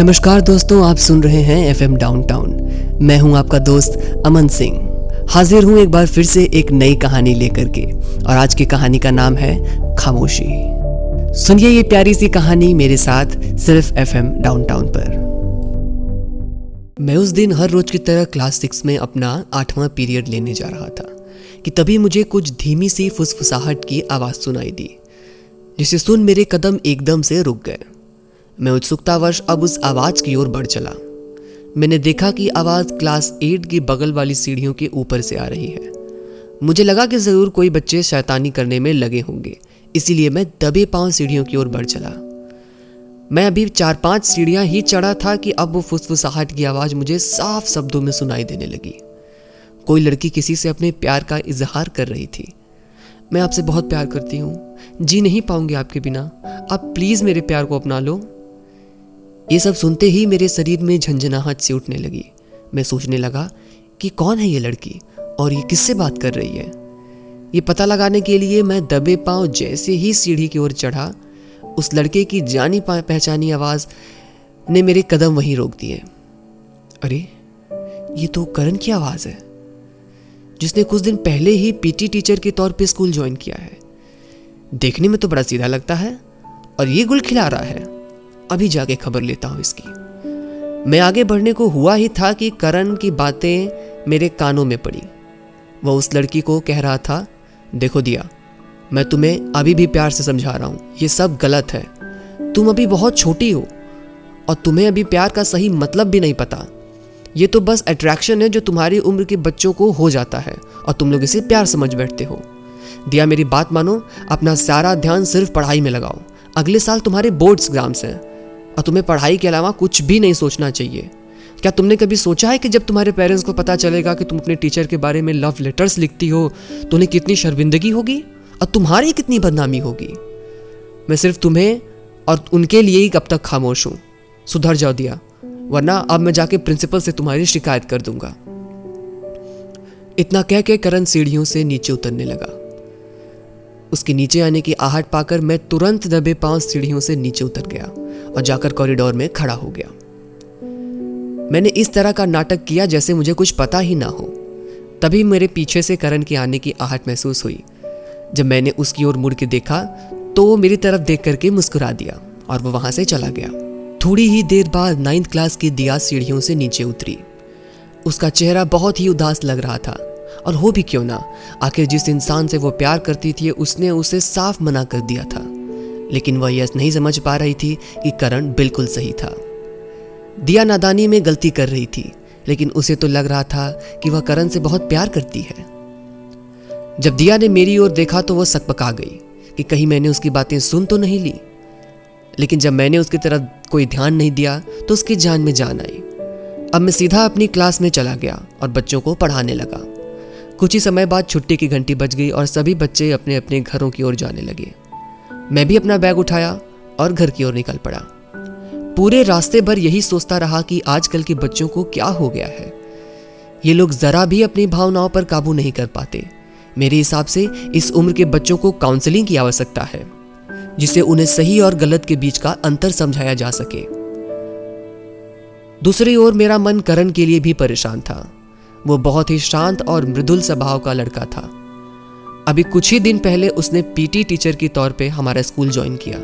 नमस्कार दोस्तों, आप सुन रहे हैं एफ़ एम डाउनटाउन मैं हूँ आपका दोस्त अमन सिंह। हाजिर हूँ एक बार फिर से एक नई कहानी लेकर के, और आज की कहानी का नाम है खामोशी। सुनिए ये प्यारी सी कहानी मेरे साथ, सिर्फ़ एफ़ एम डाउनटाउन पर। मैं उस दिन हर रोज की तरह क्लास सिक्स में अपना आठवां पीरियड लेने जा रहा था, कि तभी मुझे कुछ धीमी सी फुसफुसाहट की आवाज़ सुनाई दी, जिसे सुन मेरे कदम एकदम से रुक गए। मैं उत्सुकतावश अब उस आवाज़ की ओर बढ़ चला। मैंने देखा कि आवाज़ क्लास एट की बगल वाली सीढ़ियों के ऊपर से आ रही है। मुझे लगा कि ज़रूर कोई बच्चे शैतानी करने में लगे होंगे, इसीलिए मैं दबे पाँव सीढ़ियों की ओर बढ़ चला। मैं अभी चार पाँच सीढ़ियाँ ही चढ़ा था कि अब वो फुसफुसाहट की आवाज़ मुझे साफ़ शब्दों में सुनाई देने लगी। कोई लड़की किसी से अपने प्यार का इजहार कर रही थी। मैं आपसे बहुत प्यार करती हूँ। जी नहीं पाऊँगी आपके बिना। आप प्लीज़ मेरे प्यार को अपना लो। ये सब सुनते ही मेरे शरीर में झंझनाहट से उठने लगी। मैं सोचने लगा कि कौन है ये लड़की और ये किससे बात कर रही है? ये पता लगाने के लिए मैं दबे पाँव जैसे ही सीढ़ी की ओर चढ़ा, उस लड़के की जानी पहचानी आवाज़ ने मेरे कदम वहीं रोक दिए। अरे, ये तो करण की आवाज़ है, जिसने कुछ दिन पहले ही पीटी टीचर के तौर पे स्कूल ज्वाइन किया है। देखने में तो बड़ा सीधा लगता है और ये गुल खिला रहा है। अभी जाके खबर लेता हूँ इसकी। मैं आगे बढ़ने को हुआ ही था कि करण की बातें मेरे कानों में पड़ी। वह उस लड़की को कह रहा था, देखो दिया, मैं तुम्हें अभी भी प्यार से समझा रहा हूँ। ये सब गलत है। तुम अभी बहुत छोटी हो और तुम्हें अभी प्यार का सही मतलब भी नहीं पता। ये तो बस अट्रैक्शन है जो तुम्हारी उम्र के बच्चों को हो जाता है और तुम लोग इसे प्यार समझ बैठते हो। दिया, मेरी बात मानो, अपना सारा ध्यान सिर्फ़ पढ़ाई में लगाओ। अगले साल तुम्हारे बोर्ड्स एग्ज़ाम्स हैं। और तुम्हें पढ़ाई के अलावा कुछ भी नहीं सोचना चाहिए। क्या तुमने कभी सोचा है कि जब तुम्हारे पेरेंट्स को पता चलेगा कि तुम अपने टीचर के बारे में लव लेटर्स लिखती हो तो उन्हें कितनी शर्मिंदगी होगी और तुम्हारी कितनी बदनामी होगी? मैं सिर्फ़ तुम्हें और उनके लिए ही कब तक खामोश हूँ। सुधर जाओ दिया, वरना अब मैं जाके प्रिंसिपल से तुम्हारी शिकायत कर दूँगा। इतना कह के करण सीढ़ियों से नीचे उतरने लगा। उसके नीचे आने की आहट पाकर मैं तुरंत दबे पाँव सीढ़ियों से नीचे उतर गया और जाकर कॉरिडोर में खड़ा हो गया। मैंने इस तरह का नाटक किया जैसे मुझे कुछ पता ही ना हो। तभी मेरे पीछे से करण के आने की आहट महसूस हुई। जब मैंने उसकी ओर मुड़ के देखा तो वो मेरी तरफ़ देख करके मुस्कुरा दिया और वो वहाँ से चला गया। थोड़ी ही देर बाद नाइन्थ क्लास की दिया सीढ़ियों से नीचे उतरी। उसका चेहरा बहुत ही उदास लग रहा था। और हो भी क्यों ना? आखिर जिस इंसान से वो प्यार करती थी, उसने उसे साफ़ मना कर दिया था। लेकिन वह यह नहीं समझ पा रही थी कि करण बिल्कुल सही था। दिया नादानी में गलती कर रही थी, लेकिन उसे तो लग रहा था कि वह करण से बहुत प्यार करती है। जब दिया ने मेरी ओर देखा तो वह सकपका गई कि कहीं मैंने उसकी बातें सुन तो नहीं ली। लेकिन जब मैंने उसकी तरफ़ कोई ध्यान नहीं दिया तो उसकी जान में जान आई। अब मैं सीधा अपनी क्लास में चला गया और बच्चों को पढ़ाने लगा। कुछ ही समय बाद छुट्टी की घंटी बज गई और सभी बच्चे अपने अपने घरों की ओर जाने लगे। मैं भी अपना बैग उठाया और घर की ओर निकल पड़ा। पूरे रास्ते भर यही सोचता रहा कि आजकल के बच्चों को क्या हो गया है। ये लोग जरा भी अपनी भावनाओं पर काबू नहीं कर पाते। मेरे हिसाब से इस उम्र के बच्चों को काउंसलिंग की आवश्यकता है जिससे उन्हें सही और गलत के बीच का अंतर समझाया जा सके। दूसरी ओर मेरा मन करण के लिए भी परेशान था। वो बहुत ही शांत और मृदुल स्वभाव का लड़का था। अभी कुछ ही दिन पहले उसने पीटी टीचर के तौर पे हमारा स्कूल ज्वाइन किया।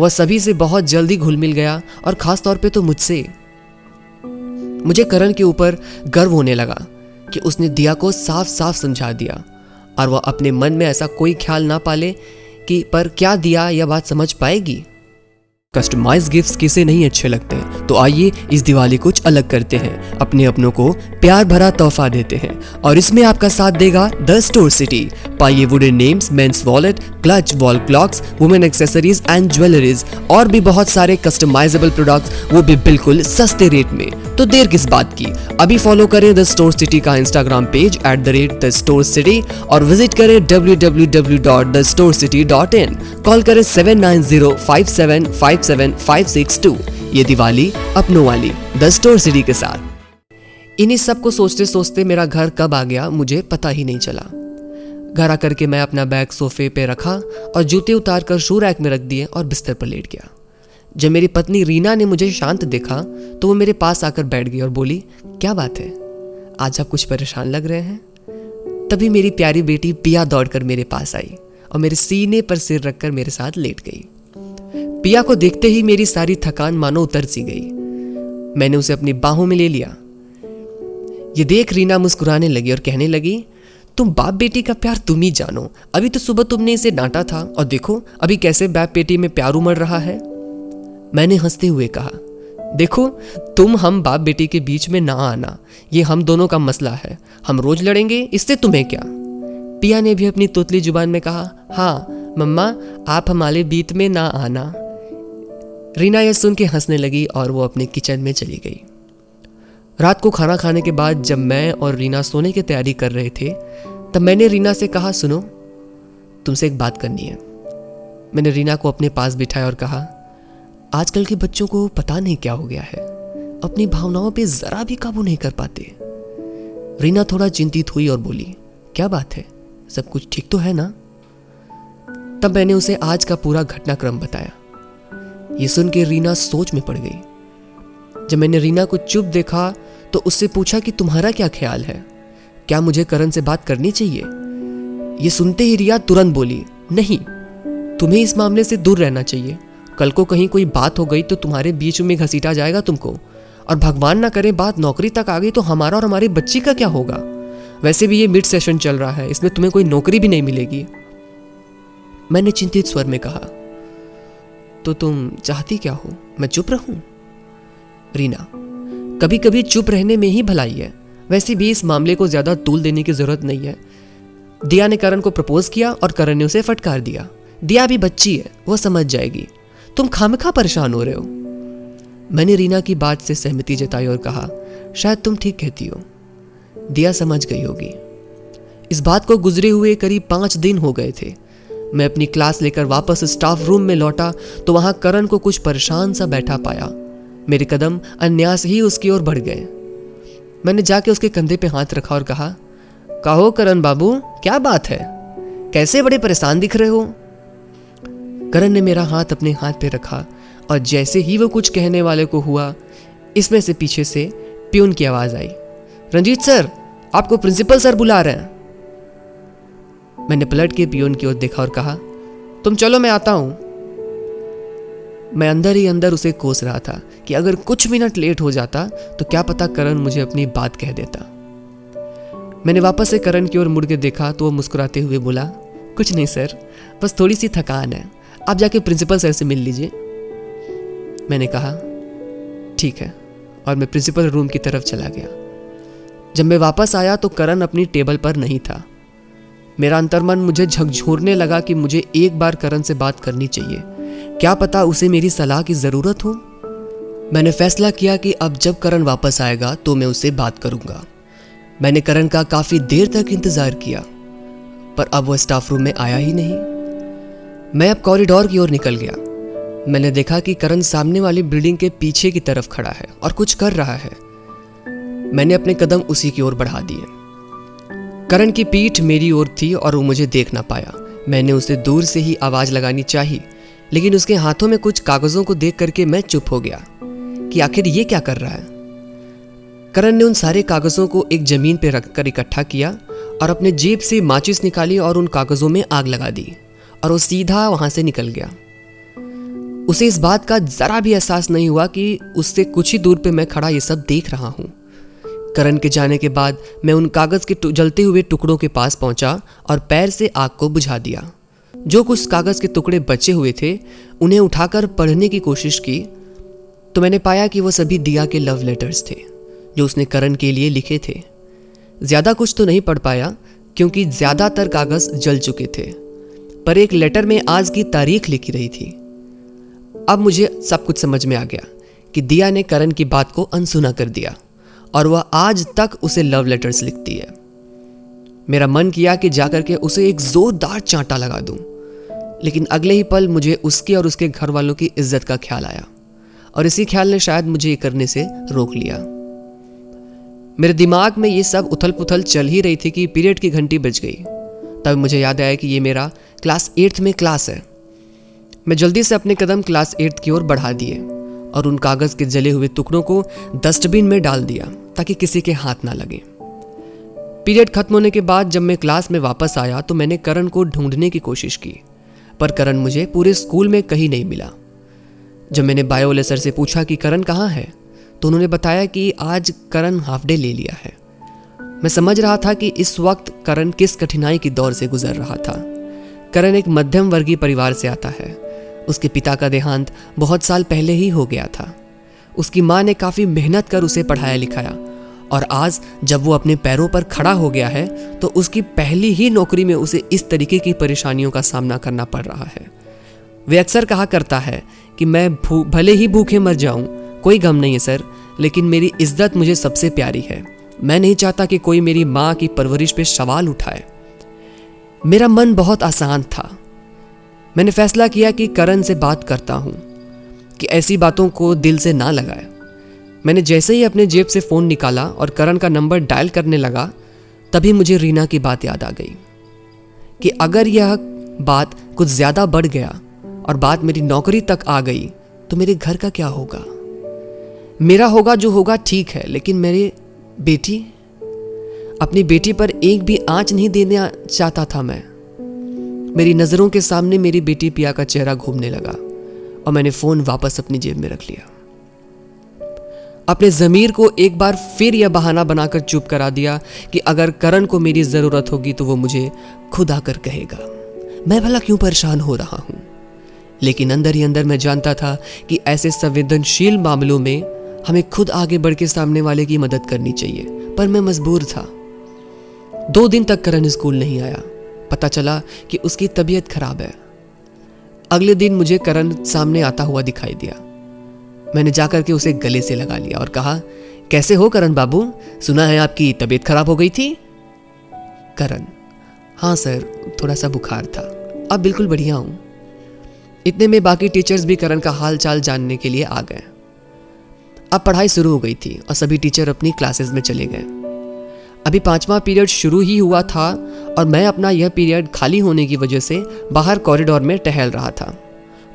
वह सभी से बहुत जल्दी घुल मिल गया और खास तौर पे तो मुझसे। मुझे करण के ऊपर गर्व होने लगा कि उसने दिया को साफ़ साफ़ समझा दिया और वह अपने मन में ऐसा कोई ख्याल ना पाले कि पर क्या दिया यह बात समझ पाएगी? कस्टमाइज गिफ्ट्स किसे नहीं अच्छे लगते? तो आइए इस दिवाली कुछ अलग करते हैं। अपने अपनों को प्यार भरा तोहफा देते हैं। और इसमें आपका साथ देगा द स्टोर सिटी पाइए wooden names men's wallet clutch wall clocks women accessories and jewelleries और भी बहुत सारे कस्टमाइजेबल प्रोडक्ट्स वो भी बिल्कुल सस्ते रेट में। तो देर किस बात की? अभी फॉलो करें द स्टोर सिटी का Instagram page at the rate the store city और विज़िट करें W W W dot the store city dot in call करें seven nine zero five seven five seven five six two ये दिवाली अपनों वाली the store city के साथ। इन्हीं सबको सोचते सोचते मेरा घर कब आ गया, मुझे पता ही नहीं चला। घर आकर के मैं अपना बैग सोफे पे रखा और जूते उतार कर शू रैक में रख दिए और बिस्तर पर लेट गया। जब मेरी पत्नी रीना ने मुझे शांत देखा तो वो मेरे पास आकर बैठ गई और बोली, क्या बात है? आज आप कुछ परेशान लग रहे हैं? तभी मेरी प्यारी बेटी पिया दौड़कर मेरे पास आई और मेरे सीने पर सिर रखकर मेरे साथ लेट गई। पिया को देखते ही मेरी सारी थकान मानो उतर सी गई। मैंने उसे अपनी बाहों में ले लिया। ये देख रीना मुस्कुराने लगी और कहने लगी, तुम बाप बेटी का प्यार तुम ही जानो। अभी तो सुबह तुमने इसे डांटा था और देखो, अभी कैसे बाप बेटी में प्यार उमड़ रहा है? मैंने हँसते हुए कहा, देखो, तुम हम बाप बेटी के बीच में ना आना। ये हम दोनों का मसला है। हम रोज लड़ेंगे, इससे तुम्हें क्या? पिया ने भी अपनी तोतली ज़ुबान में कहा हाँ मम्मा, आप हमारे बीत में ना आना। रीना यह सुन के हंसने लगी और वो अपने किचन में चली गई। रात को खाना खाने के बाद जब मैं और रीना सोने की तैयारी कर रहे थे, तब मैंने रीना से कहा, सुनो, तुमसे एक बात करनी है। मैंने रीना को अपने पास बिठाया और कहा, आजकल के बच्चों को पता नहीं क्या हो गया है। अपनी भावनाओं पे जरा भी काबू नहीं कर पाते। रीना थोड़ा चिंतित हुई और बोली, क्या बात है? सब कुछ ठीक तो है ना? तब मैंने उसे आज का पूरा घटनाक्रम बताया। ये सुन के रीना सोच में पड़ गई। जब मैंने रीना को चुप देखा तो उससे पूछा कि तुम्हारा क्या ख्याल है? क्या मुझे करण से बात करनी चाहिए? ये सुनते ही रिया तुरंत बोली, नहीं, तुम्हें इस मामले से दूर रहना चाहिए। कल को कहीं कोई बात हो गई तो तुम्हारे बीच में घसीटा जाएगा तुमको। और भगवान ना करे बात, नौकरी तक आ गई तो हमारा और हमारी बच्ची का क्या होगा? वैसे भी ये मिड सेशन चल रहा है, इसमें तुम्हें कोई नौकरी भी नहीं मिलेगी। मैंने चिंतित स्वर में कहा तो तुम चाहती क्या हो? मैं चुप रहूँ? रीना कभी कभी चुप रहने में ही भलाई है। वैसे भी इस मामले को ज़्यादा तूल देने की ज़रूरत नहीं है। दिया ने करण को प्रपोज किया और करण ने उसे फटकार दिया। दिया भी बच्ची है, वो समझ जाएगी। तुम खामखा परेशान हो रहे हो। मैंने रीना की बात से सहमति जताई और कहा, शायद तुम ठीक कहती हो। दिया समझ गई होगी। इस बात को गुजरे हुए करीब पाँच दिन हो गए थे। मैं अपनी क्लास लेकर वापस स्टाफ रूम में लौटा तो वहाँ करण को कुछ परेशान सा बैठा पाया। मेरे कदम अन्यास ही उसकी ओर बढ़ गए। मैंने जाके उसके कंधे पे हाथ रखा और कहा, कहो करण बाबू, क्या बात है? कैसे बड़े परेशान दिख रहे हो? करण ने मेरा हाथ अपने हाथ पे रखा और जैसे ही वो कुछ कहने वाले को हुआ, इसमें से पीछे से प्यून की आवाज़ आई। रंजीत सर, आपको प्रिंसिपल सर बुला रहे हैं। मैंने पलट के पियोन की ओर देखा और कहा, तुम चलो, मैं आता हूँ। मैं अंदर ही अंदर उसे कोस रहा था कि अगर कुछ मिनट लेट हो जाता तो क्या पता करण मुझे अपनी बात कह देता। मैंने वापस से करण की ओर मुड़ के देखा तो वो मुस्कुराते हुए बोला, कुछ नहीं सर, बस थोड़ी सी थकान है। आप जाके प्रिंसिपल सर से मिल लीजिए। मैंने कहा, ठीक है। और मैं प्रिंसिपल रूम की तरफ़ चला गया। जब मैं वापस आया तो करण अपनी टेबल पर नहीं था। मेरा अंतर्मन मुझे झकझोरने लगा कि मुझे एक बार करण से बात करनी चाहिए। क्या पता उसे मेरी सलाह की ज़रूरत हो? मैंने फैसला किया कि अब जब करण वापस आएगा तो मैं उससे बात करूँगा। मैंने करण का काफ़ी देर तक इंतज़ार किया, पर अब वह स्टाफ रूम में आया ही नहीं। मैं अब कॉरिडोर की ओर निकल गया। मैंने देखा कि करण सामने वाली बिल्डिंग के पीछे की तरफ़ खड़ा है और कुछ कर रहा है। मैंने अपने कदम उसी की ओर बढ़ा दिए। करण की पीठ मेरी ओर थी और वो मुझे देख ना पाया। मैंने उसे दूर से ही आवाज़ लगानी चाहिए, लेकिन उसके हाथों में कुछ कागजों को देख करके मैं चुप हो गया कि आखिर ये क्या कर रहा है? करण ने उन सारे कागजों को एक ज़मीन पर रखकर इकट्ठा किया और अपने जेब से माचिस निकाली और उन कागजों में आग लगा दी और वो सीधा वहाँ से निकल गया। उसे इस बात का जरा भी एहसास नहीं हुआ कि उससे कुछ ही दूर पे मैं खड़ा ये सब देख रहा हूँ। करण के जाने के बाद मैं उन कागज़ के जलते हुए टुकड़ों के पास पहुँचा और पैर से आग को बुझा दिया। जो कुछ कागज़ के टुकड़े बचे हुए थे, उन्हें उठाकर पढ़ने की कोशिश की तो मैंने पाया कि वो सभी दिया के लव लेटर्स थे, जो उसने करण के लिए लिखे थे। ज़्यादा कुछ तो नहीं पढ़ पाया, क्योंकि ज़्यादातर कागज़ जल चुके थे, पर एक लेटर में आज की तारीख लिखी रही थी। अब मुझे सब कुछ समझ में आ गया कि दिया ने करण की बात को अनसुना कर दिया। और वह आज तक उसे लव लेटर्स लिखती है। मेरा मन किया कि जाकर के उसे एक जोरदार चांटा लगा दूँ, लेकिन अगले ही पल मुझे उसके और उसके घर वालों की इज़्ज़त का ख्याल आया, और इसी ख्याल ने शायद मुझे ये करने से रोक लिया। मेरे दिमाग में ये सब उथल पुथल चल ही रही थी कि पीरियड की घंटी बज गई। तब मुझे याद आया कि ये मेरा क्लास एट्थ में क्लास है। मैं जल्दी से अपने कदम क्लास एट्थ की ओर बढ़ा दिए। और उन कागज़ के जले हुए टुकड़ों को डस्टबिन में डाल दिया, ताकि किसी के हाथ ना लगे। पीरियड खत्म होने के बाद जब मैं क्लास में वापस आया तो मैंने करण को ढूँढने की कोशिश की, पर करण मुझे पूरे स्कूल में कहीं नहीं मिला। जब मैंने बायोले सर से पूछा कि करण कहाँ है तो उन्होंने बताया कि आज करण हाफ़ डे ले लिया है। मैं समझ रहा था कि इस वक्त करण किस कठिनाई की दौर से गुजर रहा था। करण एक मध्यम वर्गीय परिवार से आता है। उसके पिता का देहांत बहुत साल पहले ही हो गया था। उसकी माँ ने काफ़ी मेहनत कर उसे पढ़ाया लिखाया और आज जब वो अपने पैरों पर खड़ा हो गया है तो उसकी पहली ही नौकरी में उसे इस तरीके की परेशानियों का सामना करना पड़ रहा है। वे अक्सर कहा करता है कि मैं भले ही भूखे मर जाऊँ, कोई गम नहीं है सर, लेकिन मेरी इज़्ज़त मुझे सबसे प्यारी है। मैं नहीं चाहता कि कोई मेरी माँ की परवरिश पे सवाल उठाए। मेरा मन बहुत आसान था। मैंने फैसला किया कि करण से बात करता हूँ, कि ऐसी बातों को दिल से ना लगाए। मैंने जैसे ही अपने जेब से फ़ोन निकाला और करण का नंबर डायल करने लगा, तभी मुझे रीना की बात याद आ गई, कि अगर यह बात कुछ ज़्यादा बढ़ गया और बात मेरी नौकरी तक आ गई तो मेरे घर का क्या होगा? मेरा होगा जो होगा ठीक है, लेकिन मेरी बेटी? अपनी बेटी पर एक भी आँच नहीं देना चाहता था मैं। मेरी नज़रों के सामने मेरी बेटी पिया का चेहरा घूमने लगा और मैंने फ़ोन वापस अपनी जेब में रख लिया। अपने ज़मीर को एक बार फिर यह बहाना बनाकर चुप करा दिया कि अगर करण को मेरी ज़रूरत होगी तो वो मुझे खुद आकर कहेगा। मैं भला क्यों परेशान हो रहा हूँ? लेकिन अंदर ही अंदर मैं जानता था कि ऐसे संवेदनशील मामलों में हमें खुद आगे बढ़ के सामने वाले की मदद करनी चाहिए, पर मैं मजबूर था। दो दिन तक करण स्कूल नहीं आया। पता चला कि उसकी तबीयत खराब है। अगले दिन मुझे करण सामने आता हुआ दिखाई दिया। मैंने जाकर के उसे गले से लगा लिया और कहा, कैसे हो करण बाबू? सुना है आपकी तबीयत खराब हो गई थी? करण हाँ सर, थोड़ा सा बुखार था। अब बिल्कुल बढ़िया हूँ। इतने में बाकी टीचर्स भी करण का हाल चाल जानने के लिए आ गए। अब पढ़ाई शुरू हो गई थी और सभी टीचर अपनी क्लासेस में चले गए। अभी पांचवा पीरियड शुरू ही हुआ था और मैं अपना यह पीरियड खाली होने की वजह से बाहर कॉरिडोर में टहल रहा था।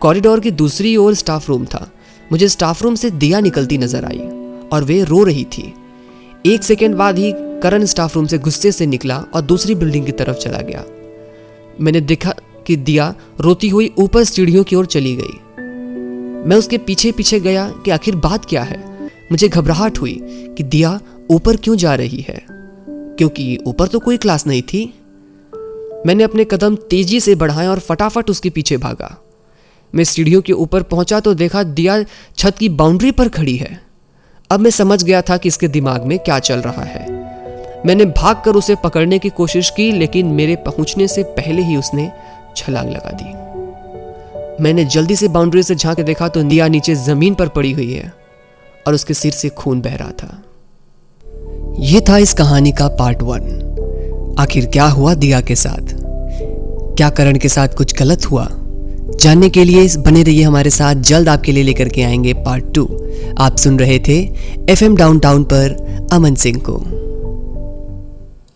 कॉरिडोर की दूसरी ओर स्टाफ रूम था। मुझे स्टाफ रूम से दिया निकलती नज़र आई और वे रो रही थी। एक सेकेंड बाद ही करण स्टाफ रूम से गुस्से से निकला और दूसरी बिल्डिंग की तरफ़ चला गया। मैंने देखा कि दिया रोती हुई ऊपर सीढ़ियों की ओर चली गई। मैं उसके पीछे पीछे गया कि आखिर बात क्या है। मुझे घबराहट हुई कि दिया ऊपर क्यों जा रही है? क्योंकि ऊपर तो कोई क्लास नहीं थी। मैंने अपने कदम तेज़ी से बढ़ाए और फटाफट उसके पीछे भागा। मैं सीढ़ियों के ऊपर पहुँचा तो देखा दिया छत की बाउंड्री पर खड़ी है। अब मैं समझ गया था कि इसके दिमाग में क्या चल रहा है। मैंने भागकर उसे पकड़ने की कोशिश की, लेकिन मेरे पहुँचने से पहले ही उसने छलांग लगा दी। मैंने जल्दी से बाउंड्री से झाँक देखा तो दिया नीचे ज़मीन पर पड़ी हुई है और उसके सिर से खून बह रहा था। यह था इस कहानी का पार्ट वन। आखिर क्या हुआ दिया के साथ? क्या करण के साथ कुछ गलत हुआ? जानने के लिए बने रहिए हमारे साथ जल्द आपके लिए लेकर के आएँगे पार्ट टू आप सुन रहे थे एफ़ एम डाउन पर अमन सिंह को।